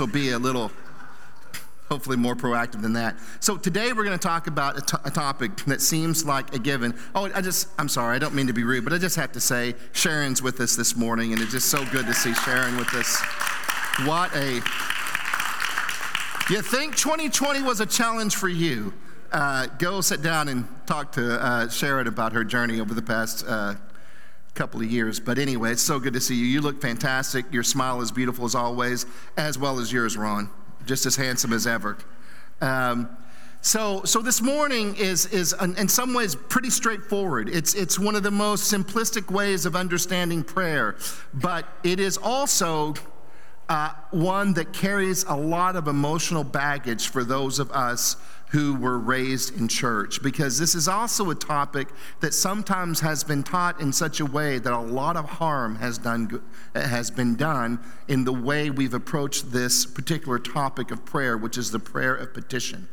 will be a little, hopefully, more proactive than that. So today we're going to talk about a topic that seems like a given. Oh, I just, I'm sorry, I don't mean to be rude, but I just have to say Sharon's with us this morning, and it's just so good to see Sharon with us. What a. You think 2020 was a challenge for you? Uh, go sit down and talk to uh, Sharon about her journey over the past uh, couple of years. But anyway, it's so good to see you. You look fantastic. Your smile is beautiful as always, as well as yours, Ron. Just as handsome as ever. Um, so, so this morning is, is in some ways pretty straightforward. It's, it's one of the most simplistic ways of understanding prayer, but it is also uh, one that carries a lot of emotional baggage for those of us who were raised in church because this is also a topic that sometimes has been taught in such a way that a lot of harm has done has been done in the way we've approached this particular topic of prayer which is the prayer of petition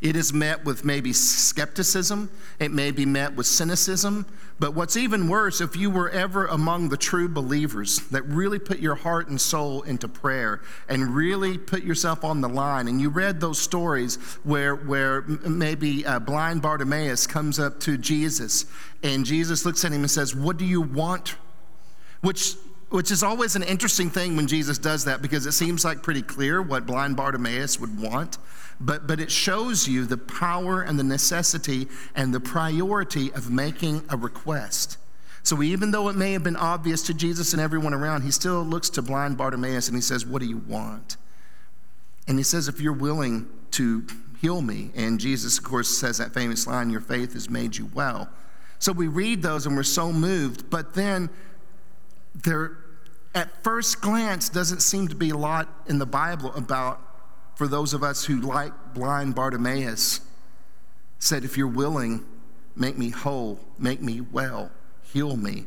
it is met with maybe skepticism, it may be met with cynicism, but what's even worse, if you were ever among the true believers that really put your heart and soul into prayer and really put yourself on the line, and you read those stories where, where maybe uh, blind Bartimaeus comes up to Jesus and Jesus looks at him and says, What do you want? Which which is always an interesting thing when Jesus does that because it seems like pretty clear what blind Bartimaeus would want but, but it shows you the power and the necessity and the priority of making a request. So even though it may have been obvious to Jesus and everyone around, he still looks to blind Bartimaeus and he says, What do you want? And he says, If you're willing to heal me. And Jesus, of course, says that famous line, Your faith has made you well. So we read those and we're so moved, but then there, at first glance, doesn't seem to be a lot in the Bible about for those of us who, like blind Bartimaeus, said, If you're willing, make me whole, make me well, heal me.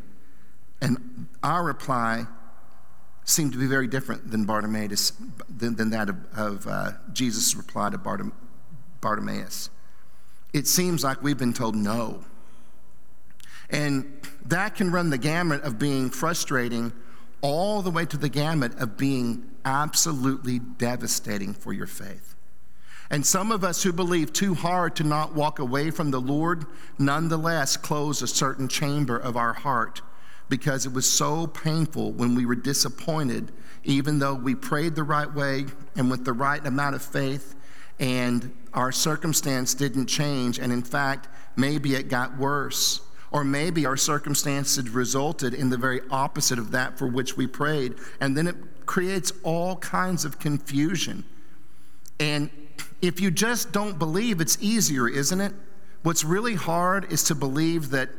And our reply seemed to be very different than Bartimaeus, than, than that of, of uh, Jesus' reply to Bartim- Bartimaeus. It seems like we've been told no. And that can run the gamut of being frustrating all the way to the gamut of being absolutely devastating for your faith. And some of us who believe too hard to not walk away from the Lord, nonetheless close a certain chamber of our heart because it was so painful when we were disappointed, even though we prayed the right way and with the right amount of faith, and our circumstance didn't change. And in fact, maybe it got worse. Or maybe our circumstances resulted in the very opposite of that for which we prayed. And then it creates all kinds of confusion. And if you just don't believe, it's easier, isn't it? What's really hard is to believe that,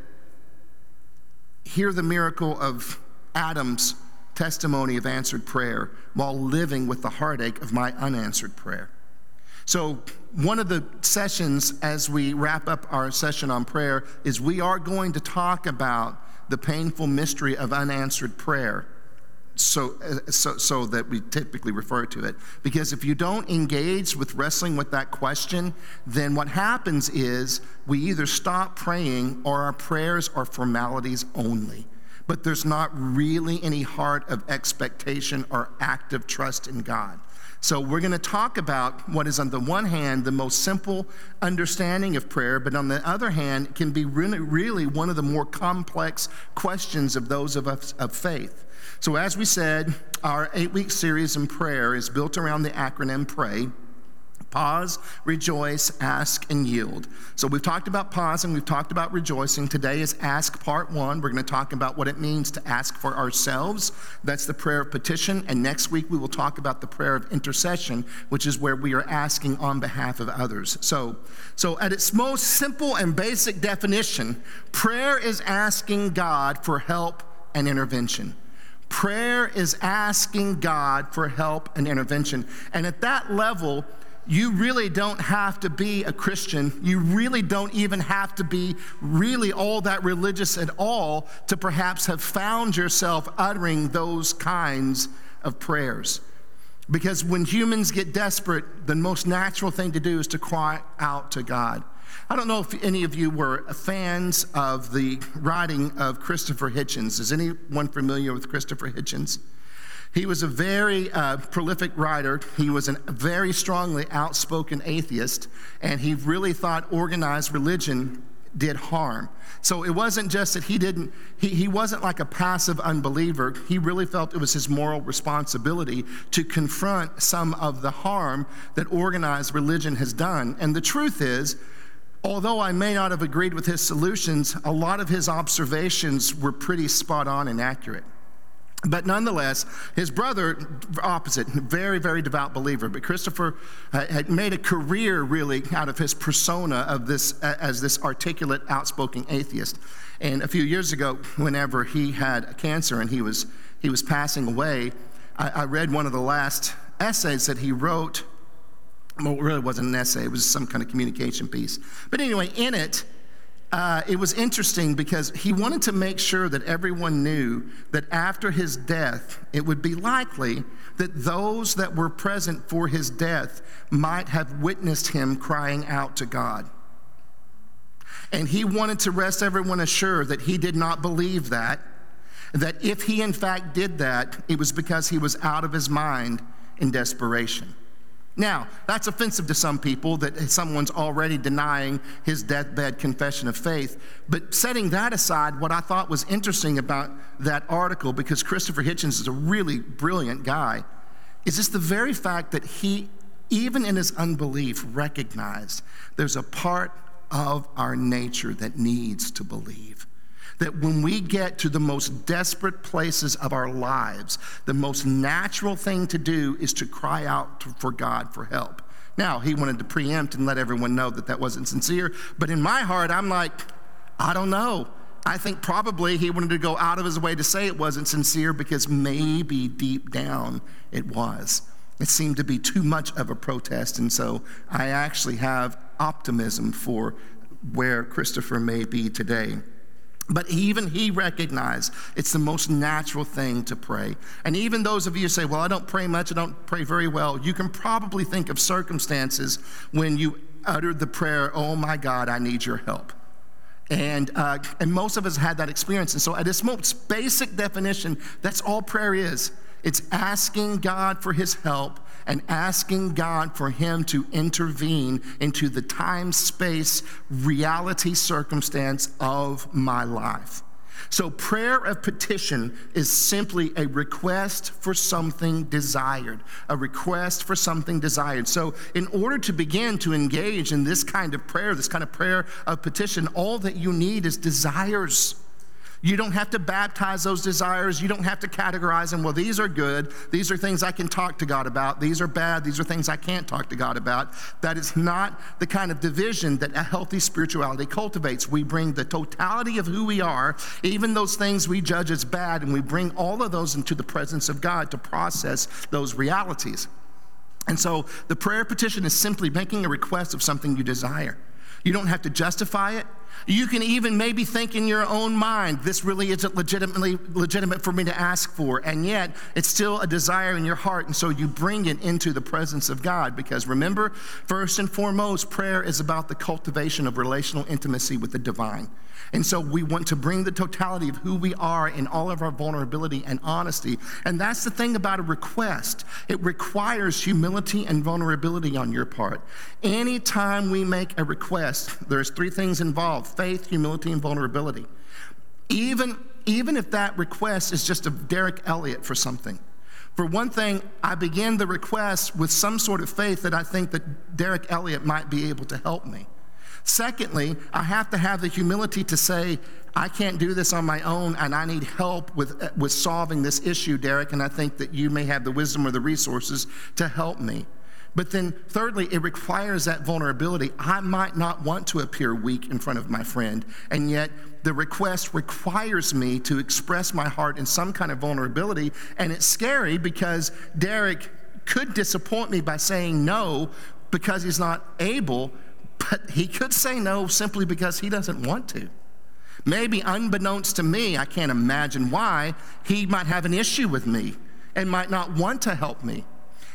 hear the miracle of Adam's testimony of answered prayer while living with the heartache of my unanswered prayer. So, one of the sessions as we wrap up our session on prayer is we are going to talk about the painful mystery of unanswered prayer. So, uh, so, so that we typically refer to it. Because if you don't engage with wrestling with that question, then what happens is we either stop praying or our prayers are formalities only but there's not really any heart of expectation or active trust in God. So, we're going to talk about what is, on the one hand, the most simple understanding of prayer, but on the other hand, can be really, really one of the more complex questions of those of us of faith. So, as we said, our eight week series in prayer is built around the acronym PRAY. Pause, rejoice, ask, and yield. So we've talked about pausing, we've talked about rejoicing. Today is ask part one. We're going to talk about what it means to ask for ourselves. That's the prayer of petition. And next week we will talk about the prayer of intercession, which is where we are asking on behalf of others. So, so at its most simple and basic definition, prayer is asking God for help and intervention. Prayer is asking God for help and intervention. And at that level, you really don't have to be a Christian. You really don't even have to be really all that religious at all to perhaps have found yourself uttering those kinds of prayers. Because when humans get desperate, the most natural thing to do is to cry out to God. I don't know if any of you were fans of the writing of Christopher Hitchens. Is anyone familiar with Christopher Hitchens? He was a very uh, prolific writer. He was a very strongly outspoken atheist, and he really thought organized religion did harm. So it wasn't just that he didn't, he, he wasn't like a passive unbeliever. He really felt it was his moral responsibility to confront some of the harm that organized religion has done. And the truth is, although I may not have agreed with his solutions, a lot of his observations were pretty spot on and accurate. But nonetheless, his brother, opposite, very, very devout believer. But Christopher uh, had made a career really out of his persona of this as this articulate, outspoken atheist. And a few years ago, whenever he had cancer and he was he was passing away, I, I read one of the last essays that he wrote. Well, it really wasn't an essay; it was some kind of communication piece. But anyway, in it uh, it was interesting because he wanted to make sure that everyone knew that after his death, it would be likely that those that were present for his death might have witnessed him crying out to God. And he wanted to rest everyone assured that he did not believe that, that if he in fact did that, it was because he was out of his mind in desperation. Now, that's offensive to some people that someone's already denying his deathbed confession of faith. But setting that aside, what I thought was interesting about that article, because Christopher Hitchens is a really brilliant guy, is just the very fact that he, even in his unbelief, recognized there's a part of our nature that needs to believe that when we get to the most desperate places of our lives, the most natural thing to do is to cry out for God for help. Now, he wanted to preempt and let everyone know that that wasn't sincere, but in my heart, I'm like, I don't know. I think probably he wanted to go out of his way to say it wasn't sincere because maybe deep down it was. It seemed to be too much of a protest, and so I actually have optimism for where Christopher may be today. But even he recognized it's the most natural thing to pray. And even those of you say, Well, I don't pray much, I don't pray very well, you can probably think of circumstances when you uttered the prayer, Oh my God, I need your help. And, uh, and most of us had that experience. And so, at its most basic definition, that's all prayer is it's asking God for his help and asking God for Him to intervene into the time, space, reality, circumstance of my life. So, prayer of petition is simply a request for something desired, a request for something desired. So, in order to begin to engage in this kind of prayer, this kind of prayer of petition, all that you need is desires. You don't have to baptize those desires. You don't have to categorize them. Well, these are good. These are things I can talk to God about. These are bad. These are things I can't talk to God about. That is not the kind of division that a healthy spirituality cultivates. We bring the totality of who we are, even those things we judge as bad, and we bring all of those into the presence of God to process those realities. And so the prayer petition is simply making a request of something you desire. You don't have to justify it. You can even maybe think in your own mind, this really isn't legitimately legitimate for me to ask for, and yet it's still a desire in your heart, and so you bring it into the presence of God. Because remember, first and foremost, prayer is about the cultivation of relational intimacy with the divine. And so we want to bring the totality of who we are in all of our vulnerability and honesty. And that's the thing about a request it requires humility and vulnerability on your part. Anytime we make a request, there's three things involved faith, humility, and vulnerability. Even, even if that request is just of Derek Elliott for something. For one thing, I begin the request with some sort of faith that I think that Derek Elliott might be able to help me. Secondly, I have to have the humility to say, I can't do this on my own and I need help with, with solving this issue, Derek, and I think that you may have the wisdom or the resources to help me. But then, thirdly, it requires that vulnerability. I might not want to appear weak in front of my friend, and yet the request requires me to express my heart in some kind of vulnerability. And it's scary because Derek could disappoint me by saying no because he's not able, but he could say no simply because he doesn't want to. Maybe unbeknownst to me, I can't imagine why, he might have an issue with me and might not want to help me.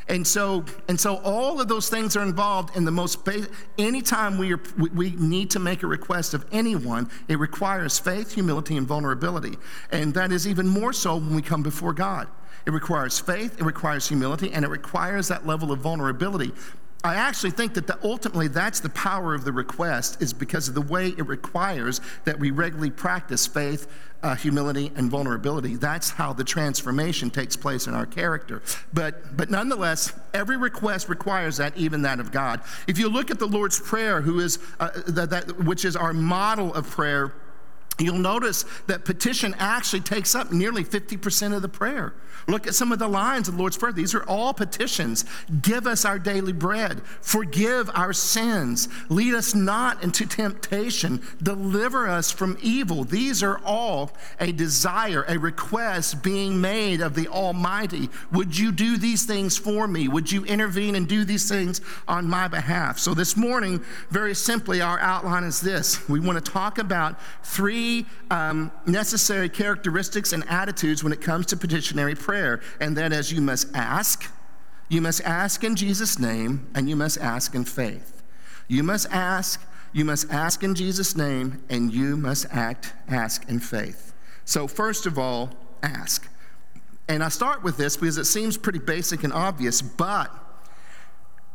And so, and so all of those things are involved in the most basic, anytime we, are, we need to make a request of anyone, it requires faith, humility, and vulnerability. And that is even more so when we come before God. it requires faith, it requires humility, and it requires that level of vulnerability. I actually think that the, ultimately that's the power of the request, is because of the way it requires that we regularly practice faith, uh, humility, and vulnerability. That's how the transformation takes place in our character. But, but nonetheless, every request requires that, even that of God. If you look at the Lord's Prayer, who is, uh, that, that, which is our model of prayer, You'll notice that petition actually takes up nearly 50% of the prayer. Look at some of the lines of the Lord's Prayer. These are all petitions. Give us our daily bread. Forgive our sins. Lead us not into temptation. Deliver us from evil. These are all a desire, a request being made of the Almighty. Would you do these things for me? Would you intervene and do these things on my behalf? So, this morning, very simply, our outline is this we want to talk about three three um, necessary characteristics and attitudes when it comes to petitionary prayer, and that is you must ask, you must ask in Jesus' name, and you must ask in faith. You must ask, you must ask in Jesus' name, and you must act, ask in faith. So, first of all, ask. And I start with this because it seems pretty basic and obvious, but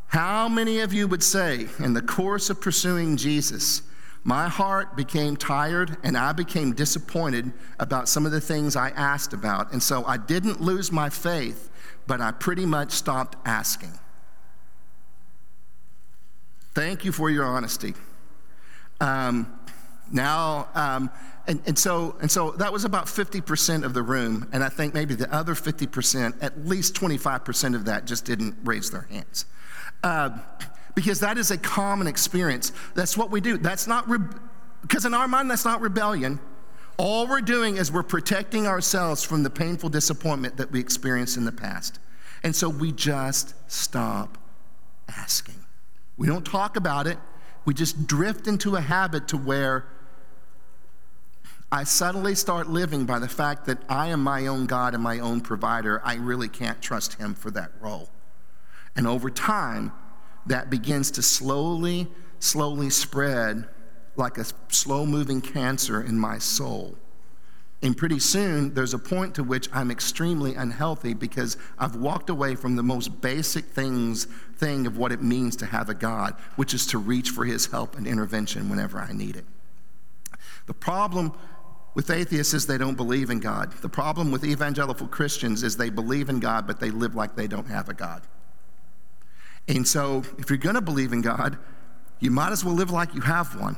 how many of you would say, in the course of pursuing Jesus, my heart became tired and I became disappointed about some of the things I asked about. And so I didn't lose my faith, but I pretty much stopped asking. Thank you for your honesty. Um, now, um, and, and, so, and so that was about 50% of the room, and I think maybe the other 50%, at least 25% of that just didn't raise their hands. Uh, because that is a common experience. That's what we do. That's not, because re- in our mind, that's not rebellion. All we're doing is we're protecting ourselves from the painful disappointment that we experienced in the past. And so we just stop asking. We don't talk about it. We just drift into a habit to where I suddenly start living by the fact that I am my own God and my own provider. I really can't trust Him for that role. And over time, that begins to slowly, slowly spread like a slow moving cancer in my soul. And pretty soon, there's a point to which I'm extremely unhealthy because I've walked away from the most basic things, thing of what it means to have a God, which is to reach for his help and intervention whenever I need it. The problem with atheists is they don't believe in God. The problem with evangelical Christians is they believe in God, but they live like they don't have a God. And so, if you're going to believe in God, you might as well live like you have one,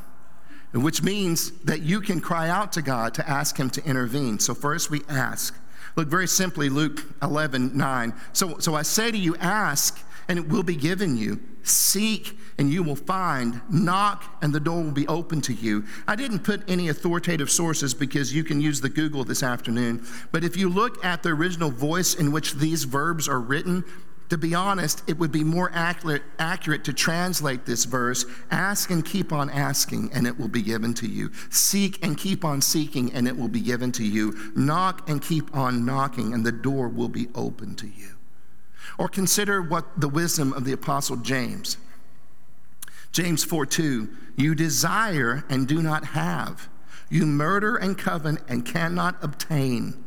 which means that you can cry out to God to ask Him to intervene. So, first we ask. Look very simply, Luke 11, 9. So, so I say to you, ask, and it will be given you. Seek, and you will find. Knock, and the door will be open to you. I didn't put any authoritative sources because you can use the Google this afternoon. But if you look at the original voice in which these verbs are written, to be honest, it would be more accurate, accurate to translate this verse ask and keep on asking, and it will be given to you. Seek and keep on seeking, and it will be given to you. Knock and keep on knocking, and the door will be open to you. Or consider what the wisdom of the Apostle James. James 4 2, you desire and do not have. You murder and covet and cannot obtain.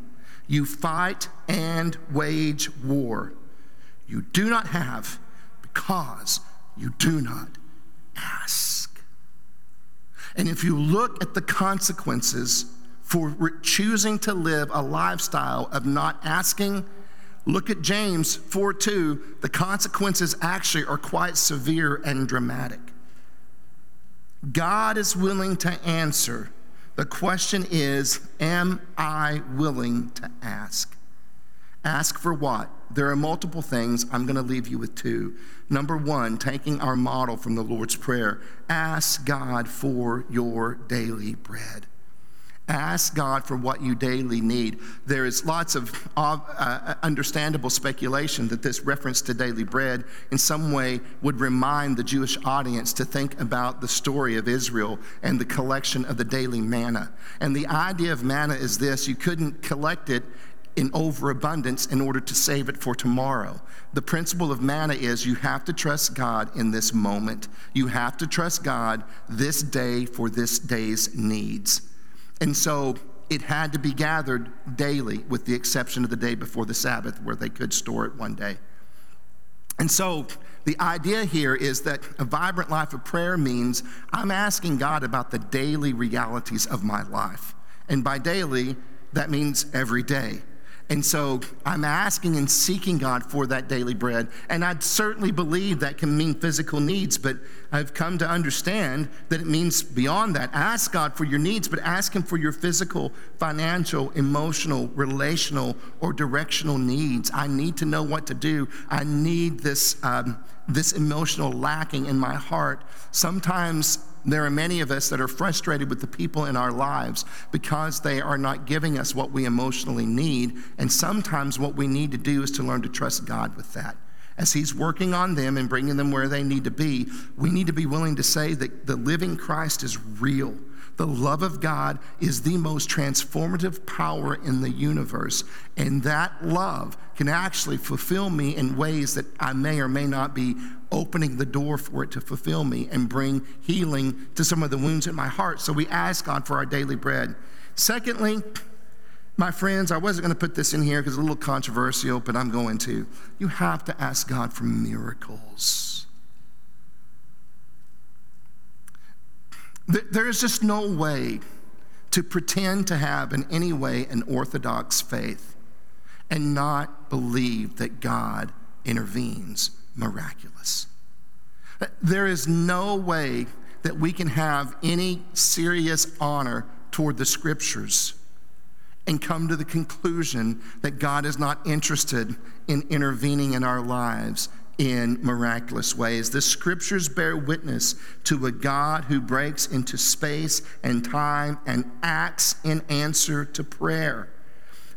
You fight and wage war you do not have because you do not ask. And if you look at the consequences for choosing to live a lifestyle of not asking, look at James 4 2. The consequences actually are quite severe and dramatic. God is willing to answer. The question is, am I willing to ask? Ask for what? There are multiple things. I'm going to leave you with two. Number one, taking our model from the Lord's Prayer ask God for your daily bread. Ask God for what you daily need. There is lots of uh, understandable speculation that this reference to daily bread in some way would remind the Jewish audience to think about the story of Israel and the collection of the daily manna. And the idea of manna is this you couldn't collect it in overabundance in order to save it for tomorrow. The principle of manna is you have to trust God in this moment. You have to trust God this day for this day's needs. And so it had to be gathered daily, with the exception of the day before the Sabbath, where they could store it one day. And so the idea here is that a vibrant life of prayer means I'm asking God about the daily realities of my life. And by daily, that means every day. And so I'm asking and seeking God for that daily bread. And I certainly believe that can mean physical needs, but I've come to understand that it means beyond that. Ask God for your needs, but ask Him for your physical, financial, emotional, relational, or directional needs. I need to know what to do. I need this, um, this emotional lacking in my heart. Sometimes there are many of us that are frustrated with the people in our lives because they are not giving us what we emotionally need. And sometimes what we need to do is to learn to trust God with that. As He's working on them and bringing them where they need to be, we need to be willing to say that the living Christ is real the love of God is the most transformative power in the universe. And that love can actually fulfill me in ways that I may or may not be opening the door for it to fulfill me and bring healing to some of the wounds in my heart. So we ask God for our daily bread. Secondly, my friends, I wasn't going to put this in here because it's a little controversial, but I'm going to. You have to ask God for miracles. There is just no way to pretend to have in any way an orthodox faith and not believe that God intervenes miraculous. There is no way that we can have any serious honor toward the scriptures and come to the conclusion that God is not interested in intervening in our lives in miraculous ways. The scriptures bear witness to a God who breaks into space and time and acts in answer to prayer.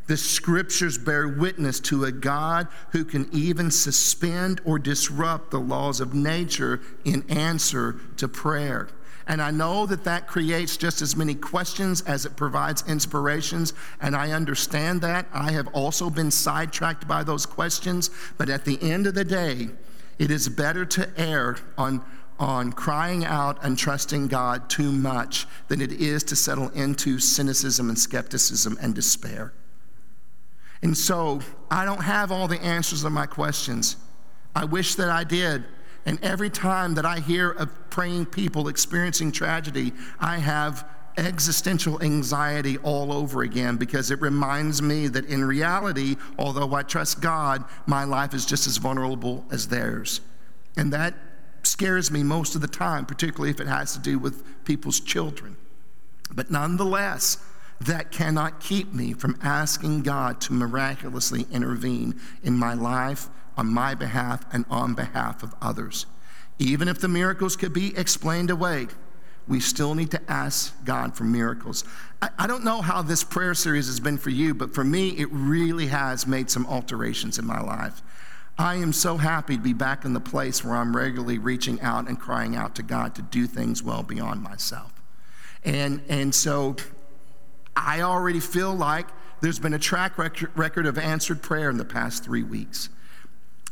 The scriptures bear witness to a God who can even suspend or disrupt the laws of nature in answer to prayer. And I know that that creates just as many questions as it provides inspirations. And I understand that. I have also been sidetracked by those questions. But at the end of the day, it is better to err on, on crying out and trusting God too much than it is to settle into cynicism and skepticism and despair. And so I don't have all the answers to my questions. I wish that I did. And every time that I hear of praying people experiencing tragedy, I have existential anxiety all over again because it reminds me that in reality, although I trust God, my life is just as vulnerable as theirs. And that scares me most of the time, particularly if it has to do with people's children. But nonetheless, that cannot keep me from asking God to miraculously intervene in my life on my behalf and on behalf of others. Even if the miracles could be explained away, we still need to ask God for miracles. I, I, don't know how this prayer series has been for you, but for me, it really has made some alterations in my life. I am so happy to be back in the place where I'm regularly reaching out and crying out to God to do things well beyond myself. And, and so I already feel like there's been a track record of answered prayer in the past three weeks.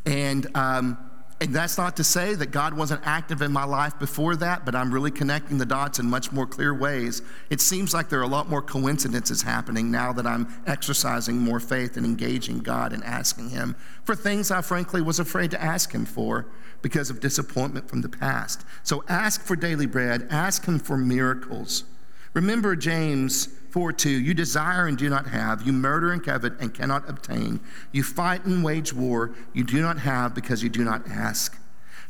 And, um, and that's not to say that God wasn't active in my life before that, but I'm really connecting the dots in much more clear ways. It seems like there are a lot more coincidences happening now that I'm exercising more faith and engaging God and asking Him for things I frankly was afraid to ask Him for because of disappointment from the past. So ask for daily bread, ask Him for miracles. Remember James 4 2 You desire and do not have, you murder and covet and cannot obtain, you fight and wage war, you do not have because you do not ask.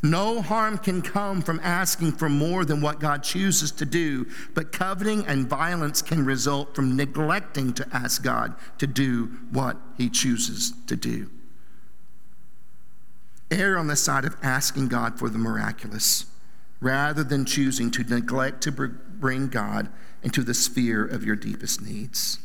No harm can come from asking for more than what God chooses to do, but coveting and violence can result from neglecting to ask God to do what He chooses to do. Err on the side of asking God for the miraculous rather than choosing to neglect to bring God into the sphere of your deepest needs.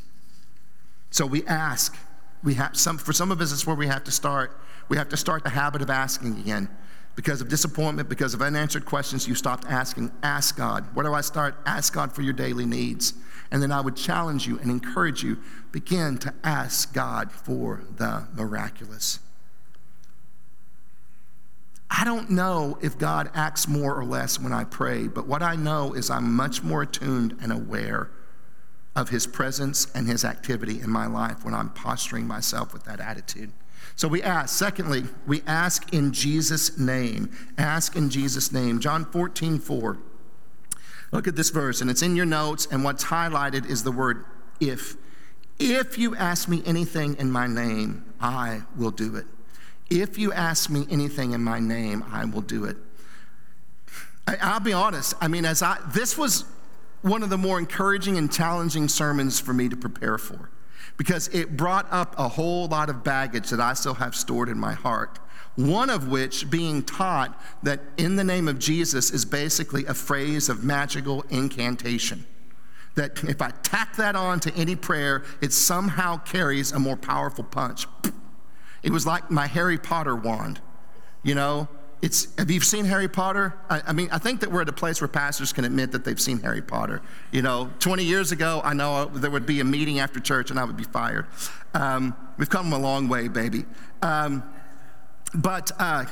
So we ask. We have some, for some of us, it's where we have to start. We have to start the habit of asking again. Because of disappointment, because of unanswered questions, you stopped asking. Ask God. Where do I start? Ask God for your daily needs. And then I would challenge you and encourage you begin to ask God for the miraculous. I don't know if God acts more or less when I pray, but what I know is I'm much more attuned and aware of his presence and his activity in my life when I'm posturing myself with that attitude. So we ask. Secondly, we ask in Jesus' name. Ask in Jesus' name. John 14, 4. Look at this verse, and it's in your notes, and what's highlighted is the word if. If you ask me anything in my name, I will do it. If you ask me anything in my name, I will do it. I, will be honest. I mean, as I, this was one of the more encouraging and challenging sermons for me to prepare for because it brought up a whole lot of baggage that I still have stored in my heart. One of which being taught that in the name of Jesus is basically a phrase of magical incantation that if I tack that on to any prayer, it somehow carries a more powerful punch. It was like my Harry Potter wand. You know, it's, have you seen Harry Potter? I, I, mean, I think that we're at a place where pastors can admit that they've seen Harry Potter. You know, 20 years ago, I know there would be a meeting after church and I would be fired. Um, we've come a long way, baby. Um, but, uh,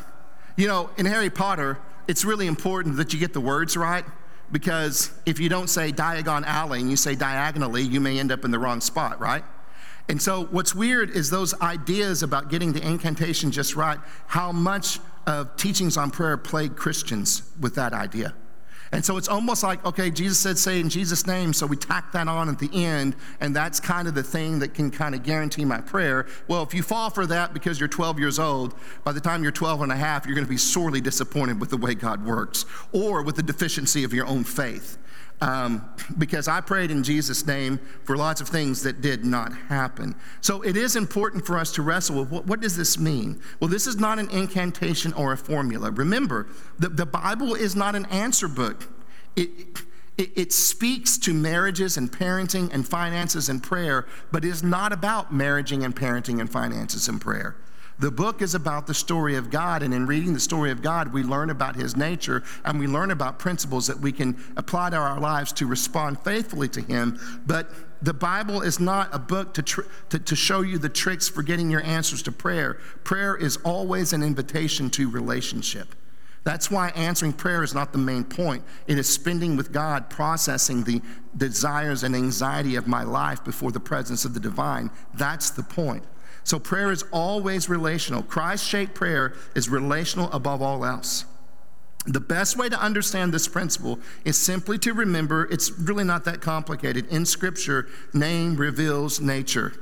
you know, in Harry Potter, it's really important that you get the words right because if you don't say Diagon Alley and you say diagonally, you may end up in the wrong spot, right? And so, what's weird is those ideas about getting the incantation just right, how much of teachings on prayer plague Christians with that idea. And so it's almost like, okay, Jesus said, say in Jesus' name, so we tack that on at the end, and that's kind of the thing that can kind of guarantee my prayer. Well, if you fall for that because you're 12 years old, by the time you're 12 and a half, you're going to be sorely disappointed with the way God works or with the deficiency of your own faith um, because I prayed in Jesus' name for lots of things that did not happen. So it is important for us to wrestle with what, what does this mean? Well, this is not an incantation or a formula. Remember, the, the Bible is not an answer book. It, it, it speaks to marriages and parenting and finances and prayer, but is not about marrying and parenting and finances and prayer. The book is about the story of God, and in reading the story of God, we learn about his nature and we learn about principles that we can apply to our lives to respond faithfully to him. But the Bible is not a book to, tr- to, to show you the tricks for getting your answers to prayer. Prayer is always an invitation to relationship. That's why answering prayer is not the main point. It is spending with God, processing the desires and anxiety of my life before the presence of the divine. That's the point. So prayer is always relational. Christ shaped prayer is relational above all else. The best way to understand this principle is simply to remember it's really not that complicated. In Scripture, name reveals nature.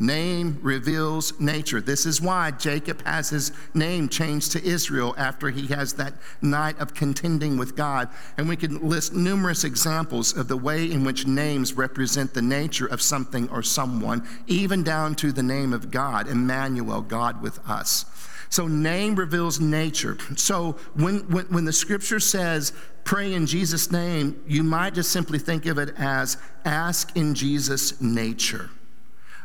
Name reveals nature. This is why Jacob has his name changed to Israel after he has that night of contending with God. And we can list numerous examples of the way in which names represent the nature of something or someone, even down to the name of God, Emmanuel, God with us. So, name reveals nature. So, when, when, when the scripture says, pray in Jesus' name, you might just simply think of it as ask in Jesus' nature.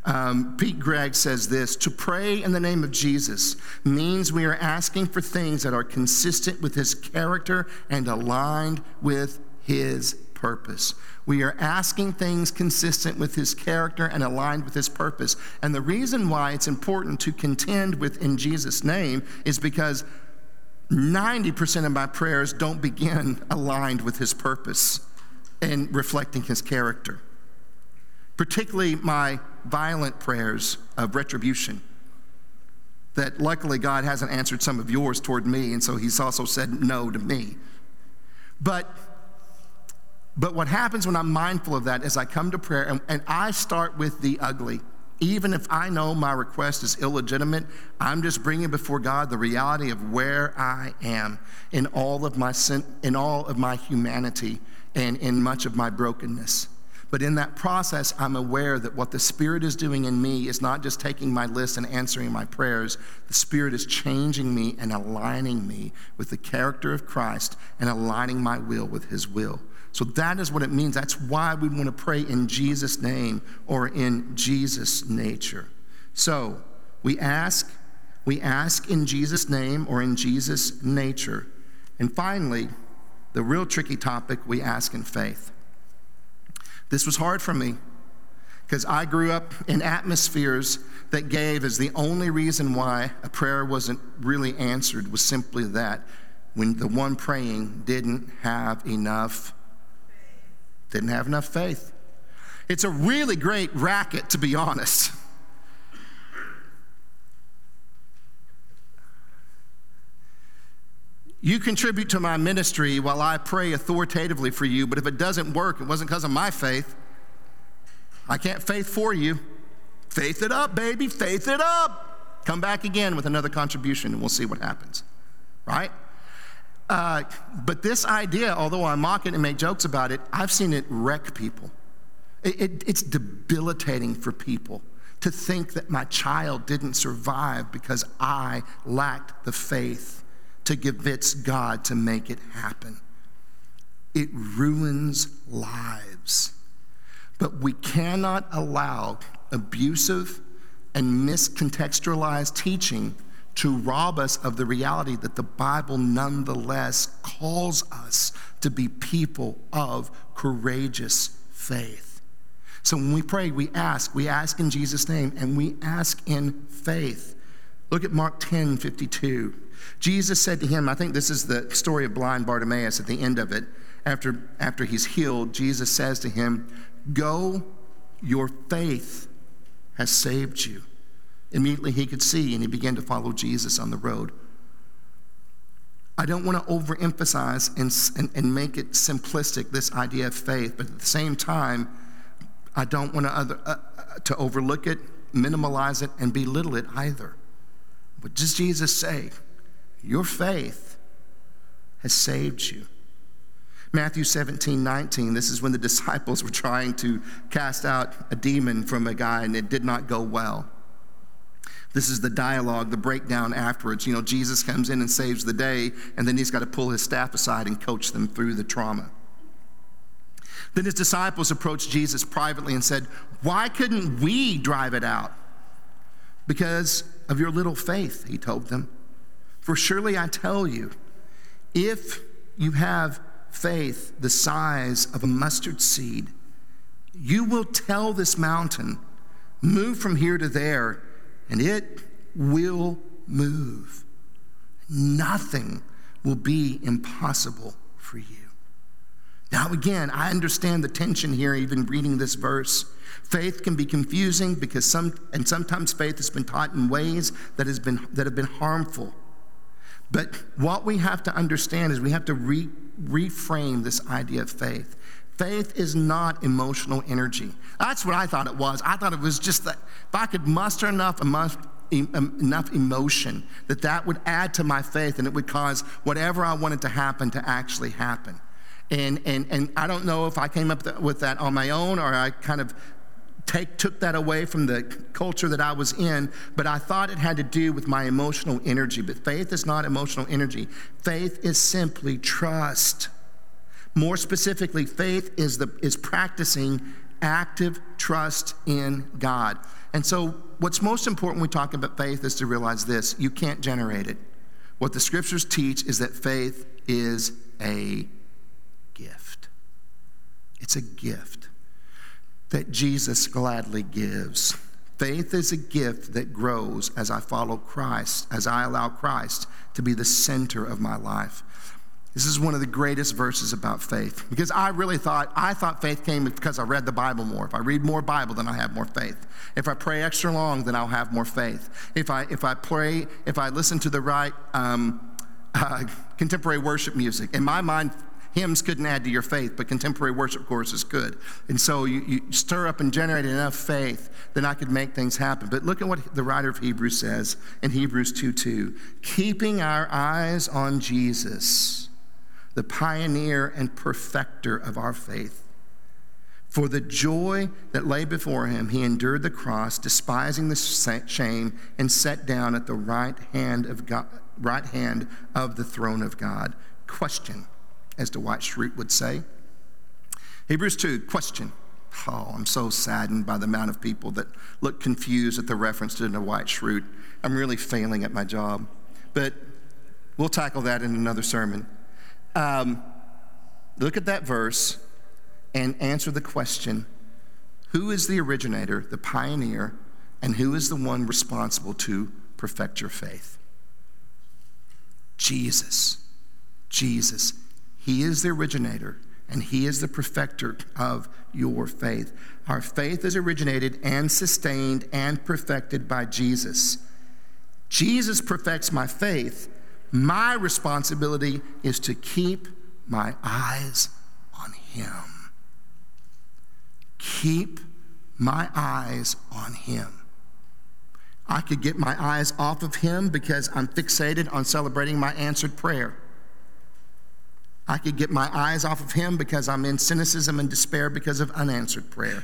Um, Pete Greig says this To pray in the name of Jesus means we are asking for things that are consistent with his character and aligned with his purpose. We are asking things consistent with his character and aligned with his purpose. And the reason why it's important to contend with in Jesus' name is because 90% of my prayers don't begin aligned with his purpose and reflecting his character particularly my violent prayers of retribution. That luckily God hasn't answered some of yours toward me, and so He's also said no to me. But but what happens when I'm mindful of that is I come to prayer and, and I start with the ugly. Even if I know my request is illegitimate, I'm just bringing before God the reality of where I am in all of my sin, in all of my humanity and in much of my brokenness. But in that process, I'm aware that what the Spirit is doing in me is not just taking my list and answering my prayers. The Spirit is changing me and aligning me with the character of Christ and aligning my will with His will. So that is what it means. That's why we want to pray in Jesus' name or in Jesus' nature. So we ask, we ask in Jesus' name or in Jesus' nature. And finally, the real tricky topic, we ask in faith. This was hard for me because I grew up in atmospheres that gave as the only reason why a prayer wasn't really answered was simply that when the one praying didn't have enough didn't have enough faith. It's a really great racket, to be honest. You contribute to my ministry while I pray authoritatively for you, but if it doesn't work, it wasn't because of my faith. I can't faith for you. Faith it up, baby, faith it up. Come back again with another contribution and we'll see what happens, right? Uh, but this idea, although I mock it and make jokes about it, I've seen it wreck people. It, it, it's debilitating for people to think that my child didn't survive because I lacked the faith to convince God to make it happen. It ruins lives. But we cannot allow abusive and miscontextualized teaching to rob us of the reality that the Bible nonetheless calls us to be people of courageous faith. So when we pray, we ask. We ask in Jesus' name and we ask in faith. Look at Mark 10 52. Jesus said to him, I think this is the story of blind Bartimaeus at the end of it. After, after he's healed, Jesus says to him, Go, your faith has saved you. Immediately he could see and he began to follow Jesus on the road. I don't want to overemphasize and, and, and make it simplistic, this idea of faith, but at the same time, I don't want to, other, uh, uh, to overlook it, minimalize it, and belittle it either. What does Jesus say? Your faith has saved you. Matthew 17, 19, this is when the disciples were trying to cast out a demon from a guy and it did not go well. This is the dialogue, the breakdown afterwards. You know, Jesus comes in and saves the day, and then he's got to pull his staff aside and coach them through the trauma. Then his disciples approached Jesus privately and said, Why couldn't we drive it out? Because of your little faith, he told them. For surely I tell you, if you have faith the size of a mustard seed, you will tell this mountain, move from here to there, and it will move. Nothing will be impossible for you. Now, again, I understand the tension here, even reading this verse. Faith can be confusing because some, and sometimes faith has been taught in ways that, has been, that have been harmful. But what we have to understand is we have to re, reframe this idea of faith. Faith is not emotional energy. That's what I thought it was. I thought it was just that if I could muster enough, enough emotion, that that would add to my faith and it would cause whatever I wanted to happen to actually happen. And, and, and I don't know if I came up with that on my own or I kind of take, took that away from the culture that I was in, but I thought it had to do with my emotional energy. But faith is not emotional energy, faith is simply trust. More specifically, faith is, the, is practicing active trust in God. And so, what's most important when we talk about faith is to realize this you can't generate it. What the scriptures teach is that faith is a. It's a gift that Jesus gladly gives. Faith is a gift that grows as I follow Christ, as I allow Christ to be the center of my life. This is one of the greatest verses about faith because I really thought I thought faith came because I read the Bible more. If I read more Bible, then I have more faith. If I pray extra long, then I'll have more faith. If I if I pray, if I listen to the right um, uh, contemporary worship music, in my mind, hymns couldn't add to your faith, but contemporary worship choruses could. And so you, you stir up and generate enough faith, then I could make things happen. But look at what the writer of Hebrews says in Hebrews 2 2. Keeping our eyes on Jesus, the pioneer and perfecter of our faith. For the joy that lay before him, he endured the cross, despising the shame, and sat down at the right hand of God, right hand of the throne of God. Question as Dwight Schrute would say. Hebrews 2, question. Oh, I'm so saddened by the amount of people that look confused at the reference to Dwight Schrute. I'm really failing at my job. But we'll tackle that in another sermon. Um, look at that verse and answer the question who is the originator, the pioneer, and who is the one responsible to perfect your faith? Jesus. Jesus. He is the originator and he is the perfecter of your faith. Our faith is originated and sustained and perfected by Jesus. Jesus perfects my faith. My responsibility is to keep my eyes on him. Keep my eyes on him. I could get my eyes off of him because I'm fixated on celebrating my answered prayer. I could get my eyes off of him because I'm in cynicism and despair because of unanswered prayer.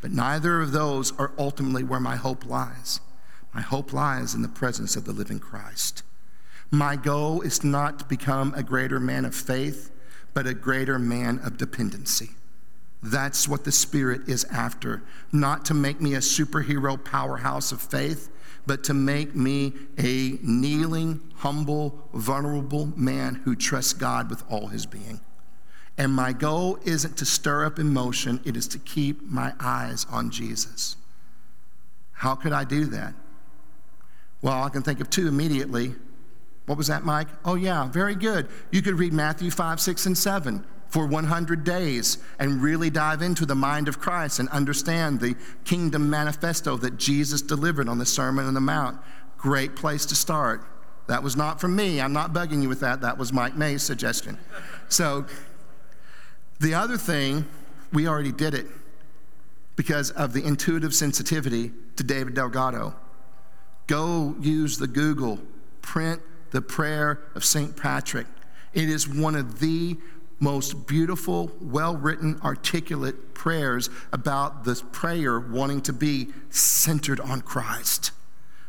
But neither of those are ultimately where my hope lies. My hope lies in the presence of the living Christ. My goal is not to become a greater man of faith, but a greater man of dependency. That's what the Spirit is after. Not to make me a superhero powerhouse of faith, but to make me a kneeling, humble, vulnerable man who trusts God with all his being. And my goal isn't to stir up emotion, it is to keep my eyes on Jesus. How could I do that? Well, I can think of two immediately. What was that, Mike? Oh, yeah, very good. You could read Matthew 5, 6, and 7 for 100 days and really dive into the mind of Christ and understand the kingdom manifesto that Jesus delivered on the Sermon on the Mount. Great place to start. That was not from me. I'm not bugging you with that. That was Mike May's suggestion. So, the other thing, we already did it because of the intuitive sensitivity to David Delgado. Go use the Google, print the prayer of St. Patrick. It is one of the most beautiful, well written, articulate prayers about this prayer wanting to be centered on Christ.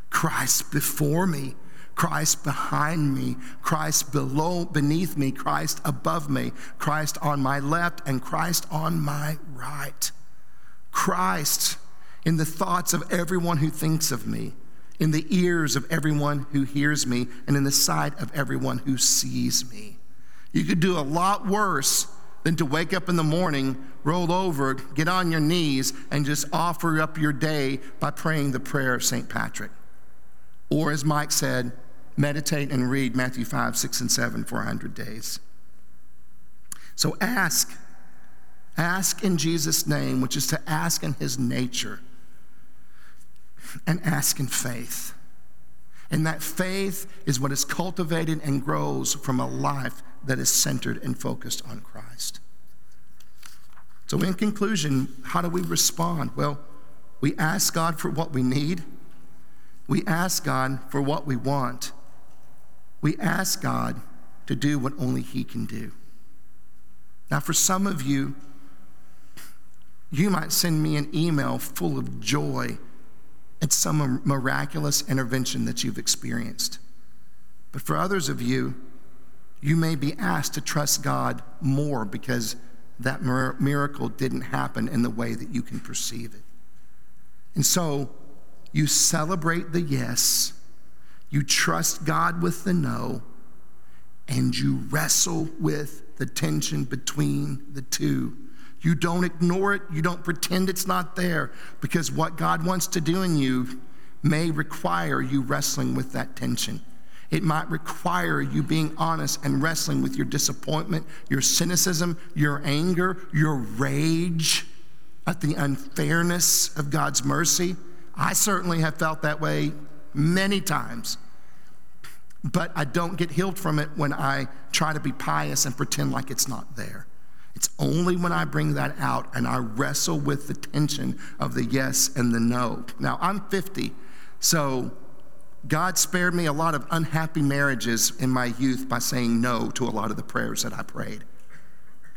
Christ before me, Christ behind me, Christ below, beneath me, Christ above me, Christ on my left, and Christ on my right. Christ in the thoughts of everyone who thinks of me, in the ears of everyone who hears me, and in the sight of everyone who sees me. You could do a lot worse than to wake up in the morning, roll over, get on your knees, and just offer up your day by praying the prayer of St. Patrick. Or, as Mike said, meditate and read Matthew 5, 6, and 7 for 100 days. So ask. Ask in Jesus' name, which is to ask in his nature, and ask in faith. And that faith is what is cultivated and grows from a life that is centered and focused on Christ. So, in conclusion, how do we respond? Well, we ask God for what we need, we ask God for what we want, we ask God to do what only He can do. Now, for some of you, you might send me an email full of joy at some miraculous intervention that you've experienced. But for others of you, you may be asked to trust God more because that miracle didn't happen in the way that you can perceive it. And so you celebrate the yes, you trust God with the no, and you wrestle with the tension between the two. You don't ignore it, you don't pretend it's not there, because what God wants to do in you may require you wrestling with that tension. It might require you being honest and wrestling with your disappointment, your cynicism, your anger, your rage at the unfairness of God's mercy. I certainly have felt that way many times. But I don't get healed from it when I try to be pious and pretend like it's not there. It's only when I bring that out and I wrestle with the tension of the yes and the no. Now, I'm 50, so God spared me a lot of unhappy marriages in my youth by saying no to a lot of the prayers that I prayed.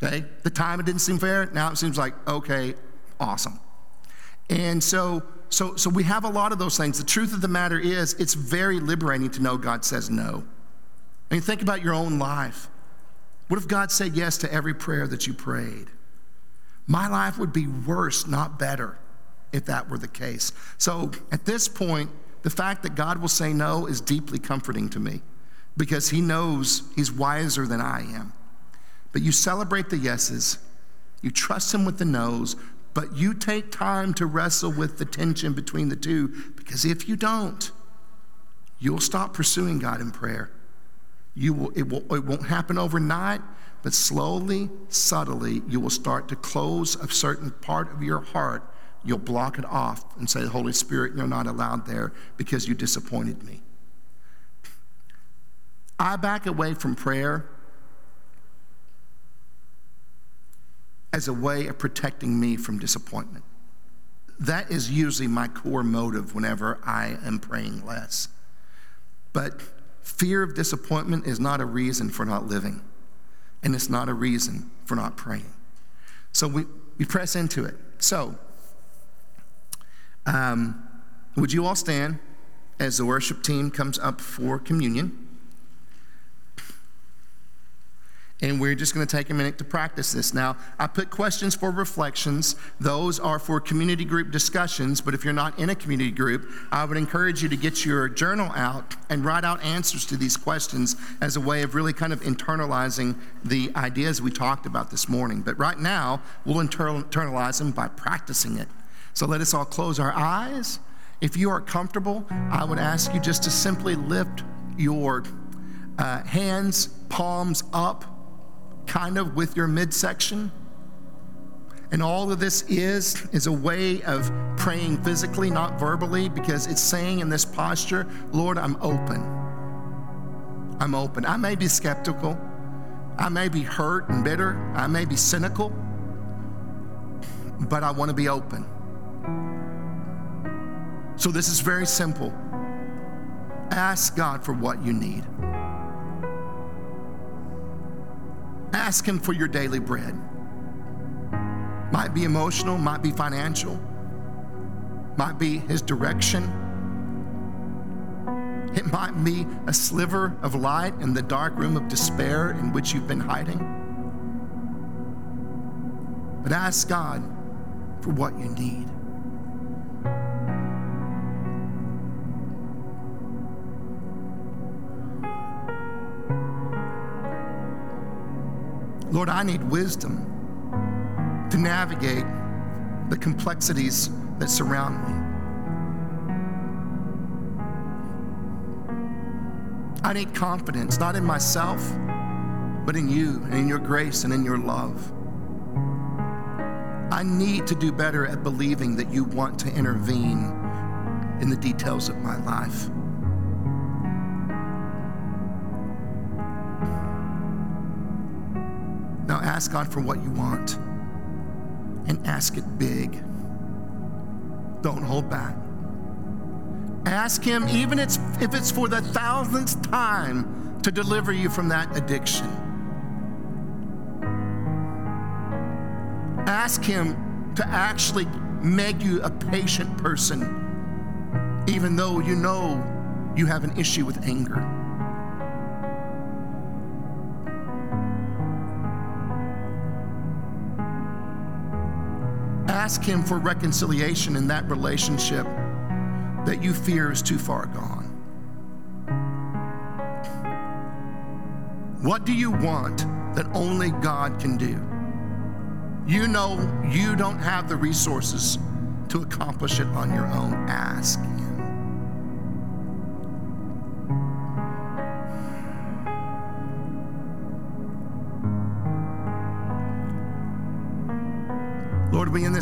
Okay? The time it didn't seem fair, now it seems like, okay, awesome. And so, so, so we have a lot of those things. The truth of the matter is, it's very liberating to know God says no. I mean, think about your own life. What if God said yes to every prayer that you prayed? My life would be worse, not better, if that were the case. So at this point, the fact that God will say no is deeply comforting to me because He knows He's wiser than I am. But you celebrate the yeses, you trust Him with the no's, but you take time to wrestle with the tension between the two because if you don't, you'll stop pursuing God in prayer. You will, it, will, it won't happen overnight, but slowly, subtly, you will start to close a certain part of your heart. You'll block it off and say, Holy Spirit, you're not allowed there because you disappointed me. I back away from prayer as a way of protecting me from disappointment. That is usually my core motive whenever I am praying less. But fear of disappointment is not a reason for not living, and it's not a reason for not praying. So we, we press into it. So, um, would you all stand as the worship team comes up for communion? And we're just going to take a minute to practice this. Now, I put questions for reflections. Those are for community group discussions. But if you're not in a community group, I would encourage you to get your journal out and write out answers to these questions as a way of really kind of internalizing the ideas we talked about this morning. But right now, we'll internalize them by practicing it. So let us all close our eyes. If you are comfortable, I would ask you just to simply lift your uh, hands, palms up kind of with your midsection. And all of this is is a way of praying physically, not verbally, because it's saying in this posture, Lord, I'm open. I'm open. I may be skeptical. I may be hurt and bitter. I may be cynical. But I want to be open. So this is very simple. Ask God for what you need. Ask Him for your daily bread. Might be emotional, might be financial, might be His direction. It might be a sliver of light in the dark room of despair in which you've been hiding. But ask God for what you need. Lord, I need wisdom to navigate the complexities that surround me. I need confidence, not in myself, but in you and in your grace and in your love. I need to do better at believing that you want to intervene in the details of my life. Ask God for what you want and ask it big. Don't hold back. Ask Him, even if it's for the thousandth time, to deliver you from that addiction. Ask Him to actually make you a patient person, even though you know you have an issue with anger. Him for reconciliation in that relationship that you fear is too far gone. What do you want that only God can do? You know you don't have the resources to accomplish it on your own. Ask Lord,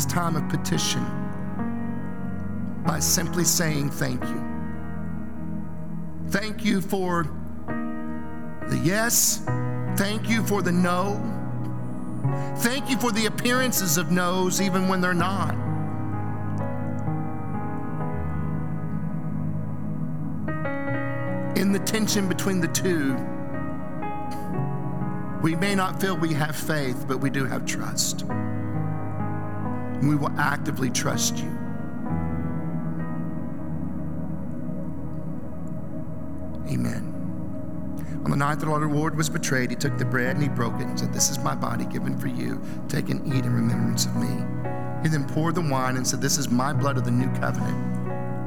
this time of petition by simply saying thank you. Thank you for the yes. Thank you for the no. Thank you for the appearances of no's even when they're not. In the tension between the two, we may not feel we have faith, but we do have trust and we will actively trust you. Amen. On the night that our Lord was betrayed, he took the bread and he broke it and said, This is my body given for you. Take and eat in remembrance of me. He then poured the wine and said, This is my blood of the new covenant